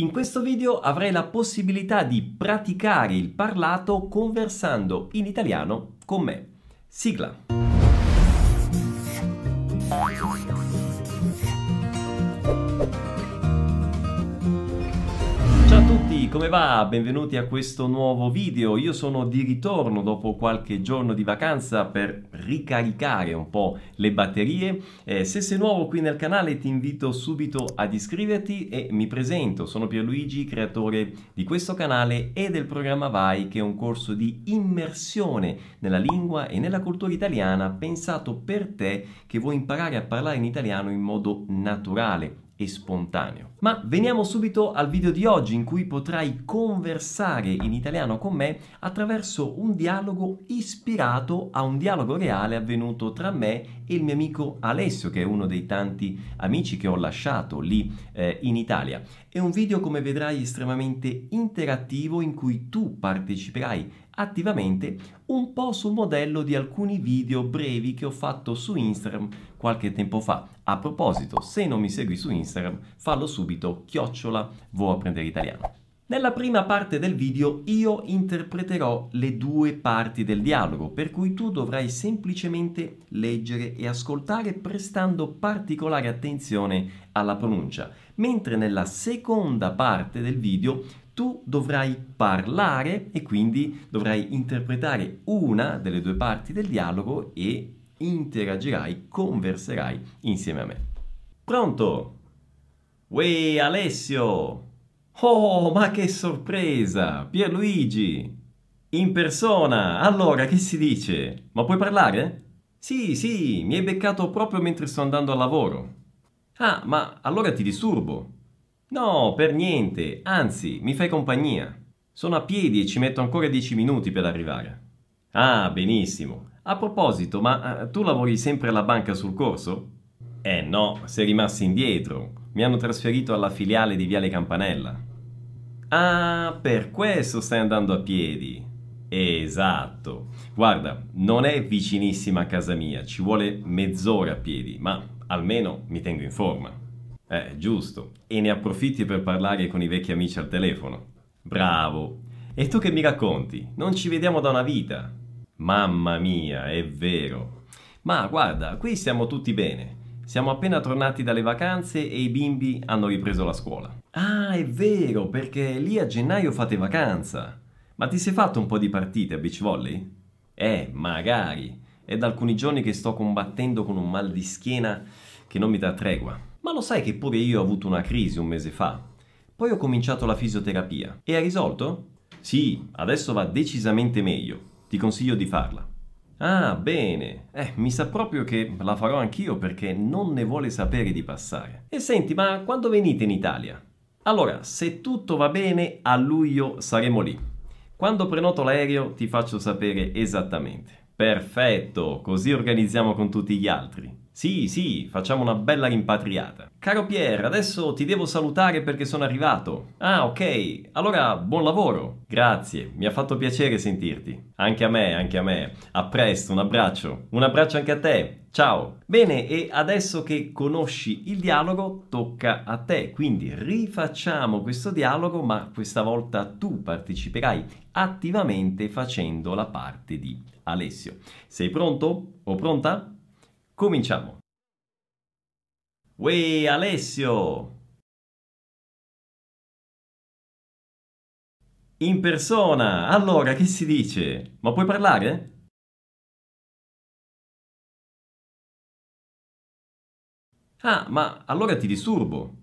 In questo video avrai la possibilità di praticare il parlato conversando in italiano con me. Sigla. Come va? Benvenuti a questo nuovo video. Io sono di ritorno dopo qualche giorno di vacanza per ricaricare un po' le batterie. Eh, se sei nuovo qui nel canale ti invito subito ad iscriverti e mi presento. Sono Pierluigi, creatore di questo canale e del programma Vai, che è un corso di immersione nella lingua e nella cultura italiana pensato per te che vuoi imparare a parlare in italiano in modo naturale e spontaneo. Ma veniamo subito al video di oggi in cui potrai conversare in italiano con me attraverso un dialogo ispirato a un dialogo reale avvenuto tra me e il mio amico Alessio, che è uno dei tanti amici che ho lasciato lì eh, in Italia. È un video, come vedrai, estremamente interattivo in cui tu parteciperai attivamente un po' sul modello di alcuni video brevi che ho fatto su Instagram qualche tempo fa. A proposito, se non mi segui su Instagram, fallo subito, chiocciola, vuoi apprendere italiano. Nella prima parte del video io interpreterò le due parti del dialogo, per cui tu dovrai semplicemente leggere e ascoltare prestando particolare attenzione alla pronuncia, mentre nella seconda parte del video tu dovrai parlare e quindi dovrai interpretare una delle due parti del dialogo e interagirai, converserai insieme a me. Pronto? Uè Alessio! Oh, ma che sorpresa! Pierluigi! In persona! Allora, che si dice? Ma puoi parlare? Sì, sì, mi hai beccato proprio mentre sto andando al lavoro. Ah, ma allora ti disturbo. No, per niente, anzi, mi fai compagnia. Sono a piedi e ci metto ancora dieci minuti per arrivare. Ah, benissimo. A proposito, ma uh, tu lavori sempre alla banca sul corso? Eh no, sei rimasto indietro. Mi hanno trasferito alla filiale di Viale Campanella. Ah, per questo stai andando a piedi. Esatto. Guarda, non è vicinissima a casa mia, ci vuole mezz'ora a piedi, ma almeno mi tengo in forma. Eh, giusto. E ne approfitti per parlare con i vecchi amici al telefono. Bravo. E tu che mi racconti? Non ci vediamo da una vita. Mamma mia, è vero. Ma guarda, qui stiamo tutti bene. Siamo appena tornati dalle vacanze e i bimbi hanno ripreso la scuola. Ah, è vero, perché lì a gennaio fate vacanza. Ma ti sei fatto un po' di partite a beach volley? Eh, magari. È da alcuni giorni che sto combattendo con un mal di schiena che non mi dà tregua. Ma lo sai che pure io ho avuto una crisi un mese fa? Poi ho cominciato la fisioterapia. E ha risolto? Sì, adesso va decisamente meglio. Ti consiglio di farla. Ah, bene. Eh, mi sa proprio che la farò anch'io perché non ne vuole sapere di passare. E senti, ma quando venite in Italia? Allora, se tutto va bene, a luglio saremo lì. Quando prenoto l'aereo ti faccio sapere esattamente. Perfetto, così organizziamo con tutti gli altri. Sì, sì, facciamo una bella rimpatriata. Caro Pier, adesso ti devo salutare perché sono arrivato. Ah, ok. Allora, buon lavoro. Grazie, mi ha fatto piacere sentirti. Anche a me, anche a me. A presto, un abbraccio. Un abbraccio anche a te. Ciao. Bene, e adesso che conosci il dialogo, tocca a te. Quindi rifacciamo questo dialogo, ma questa volta tu parteciperai attivamente facendo la parte di Alessio. Sei pronto o pronta? Cominciamo. Uè Alessio! In persona! Allora, che si dice? Ma puoi parlare? Ah, ma allora ti disturbo.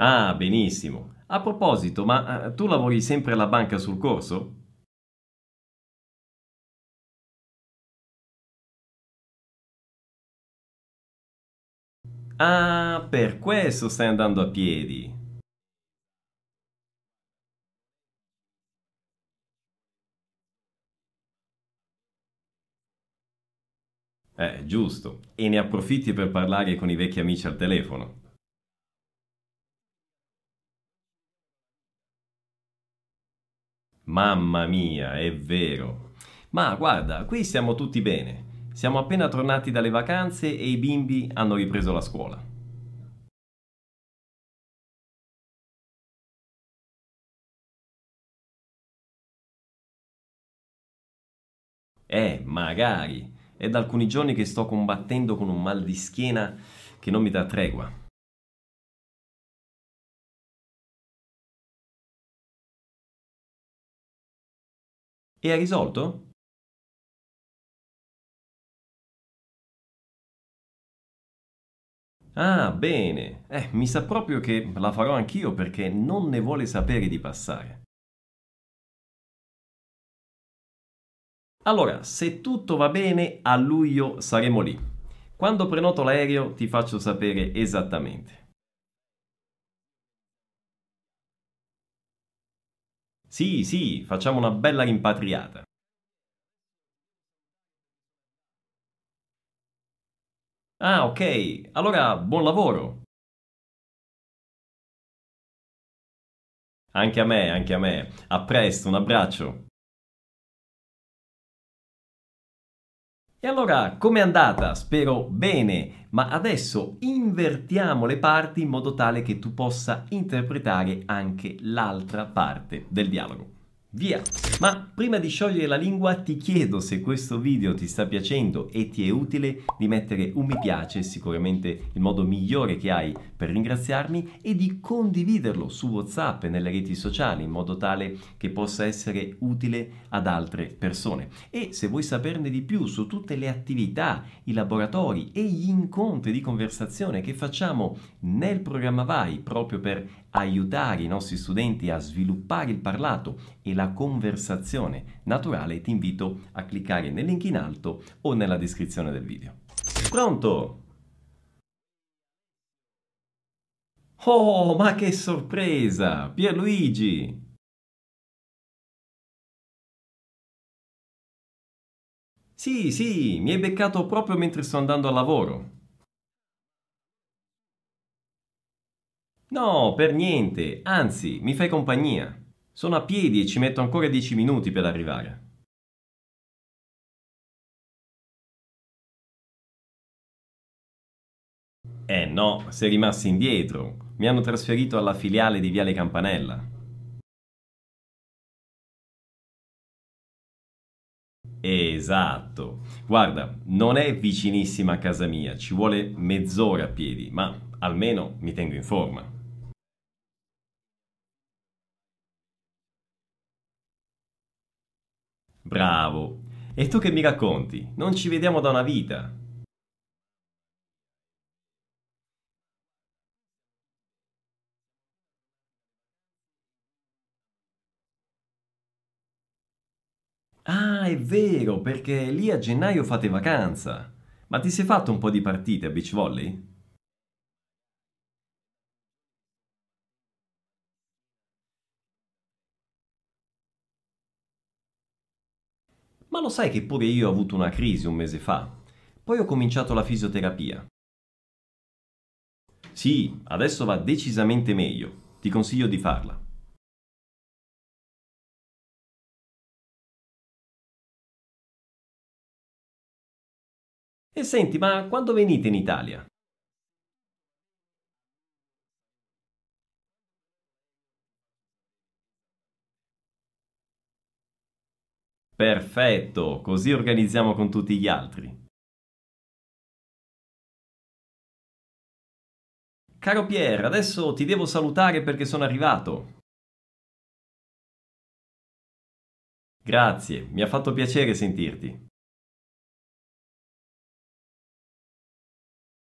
Ah, benissimo. A proposito, ma eh, tu lavori sempre alla banca sul corso? Ah, per questo stai andando a piedi. Eh, giusto. E ne approfitti per parlare con i vecchi amici al telefono. Mamma mia, è vero. Ma guarda, qui stiamo tutti bene. Siamo appena tornati dalle vacanze e i bimbi hanno ripreso la scuola. Eh, magari. È da alcuni giorni che sto combattendo con un mal di schiena che non mi dà tregua. E hai risolto? Ah, bene. Eh, mi sa proprio che la farò anch'io perché non ne vuole sapere di passare. Allora, se tutto va bene, a luglio saremo lì. Quando prenoto l'aereo ti faccio sapere esattamente. Sì, sì, facciamo una bella rimpatriata. Ah, ok. Allora, buon lavoro. Anche a me, anche a me. A presto, un abbraccio. E allora, com'è andata? Spero bene, ma adesso invertiamo le parti in modo tale che tu possa interpretare anche l'altra parte del dialogo. Via! Ma prima di sciogliere la lingua ti chiedo se questo video ti sta piacendo e ti è utile di mettere un mi piace, sicuramente il modo migliore che hai per ringraziarmi, e di condividerlo su WhatsApp e nelle reti sociali in modo tale che possa essere utile ad altre persone. E se vuoi saperne di più su tutte le attività, i laboratori e gli incontri di conversazione che facciamo nel programma Vai proprio per aiutare i nostri studenti a sviluppare il parlato e la conversazione naturale, ti invito a cliccare nel link in alto o nella descrizione del video. Pronto? Oh, ma che sorpresa! Pierluigi! Sì, sì, mi hai beccato proprio mentre sto andando al lavoro. No, per niente, anzi, mi fai compagnia. Sono a piedi e ci metto ancora dieci minuti per arrivare. Eh no, sei rimasti indietro. Mi hanno trasferito alla filiale di Viale Campanella. Esatto. Guarda, non è vicinissima a casa mia, ci vuole mezz'ora a piedi, ma almeno mi tengo in forma. Bravo. E tu che mi racconti? Non ci vediamo da una vita. Ah, è vero, perché lì a gennaio fate vacanza. Ma ti sei fatto un po' di partite a beach volley? Ma lo sai che pure io ho avuto una crisi un mese fa? Poi ho cominciato la fisioterapia. Sì, adesso va decisamente meglio. Ti consiglio di farla. E senti, ma quando venite in Italia? Perfetto, così organizziamo con tutti gli altri. Caro Pier, adesso ti devo salutare perché sono arrivato. Grazie, mi ha fatto piacere sentirti.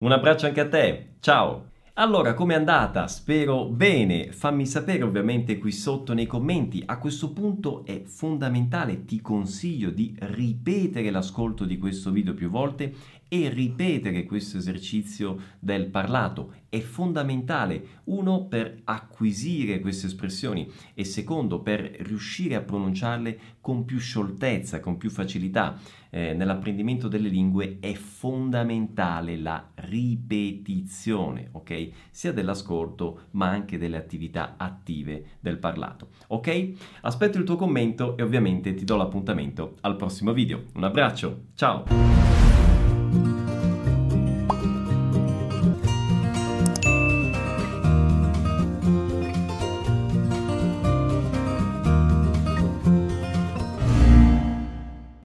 Un abbraccio anche a te, ciao! Allora, com'è andata? Spero bene. Fammi sapere ovviamente qui sotto nei commenti. A questo punto è fondamentale, ti consiglio di ripetere l'ascolto di questo video più volte e ripetere questo esercizio del parlato. È fondamentale, uno, per acquisire queste espressioni e secondo, per riuscire a pronunciarle con più scioltezza, con più facilità. eh, nell'apprendimento delle lingue è fondamentale la ripetizione, ok? Sia dell'ascolto ma anche delle attività attive del parlato, ok? Aspetto il tuo commento e ovviamente ti do l'appuntamento al prossimo video. Un abbraccio, ciao!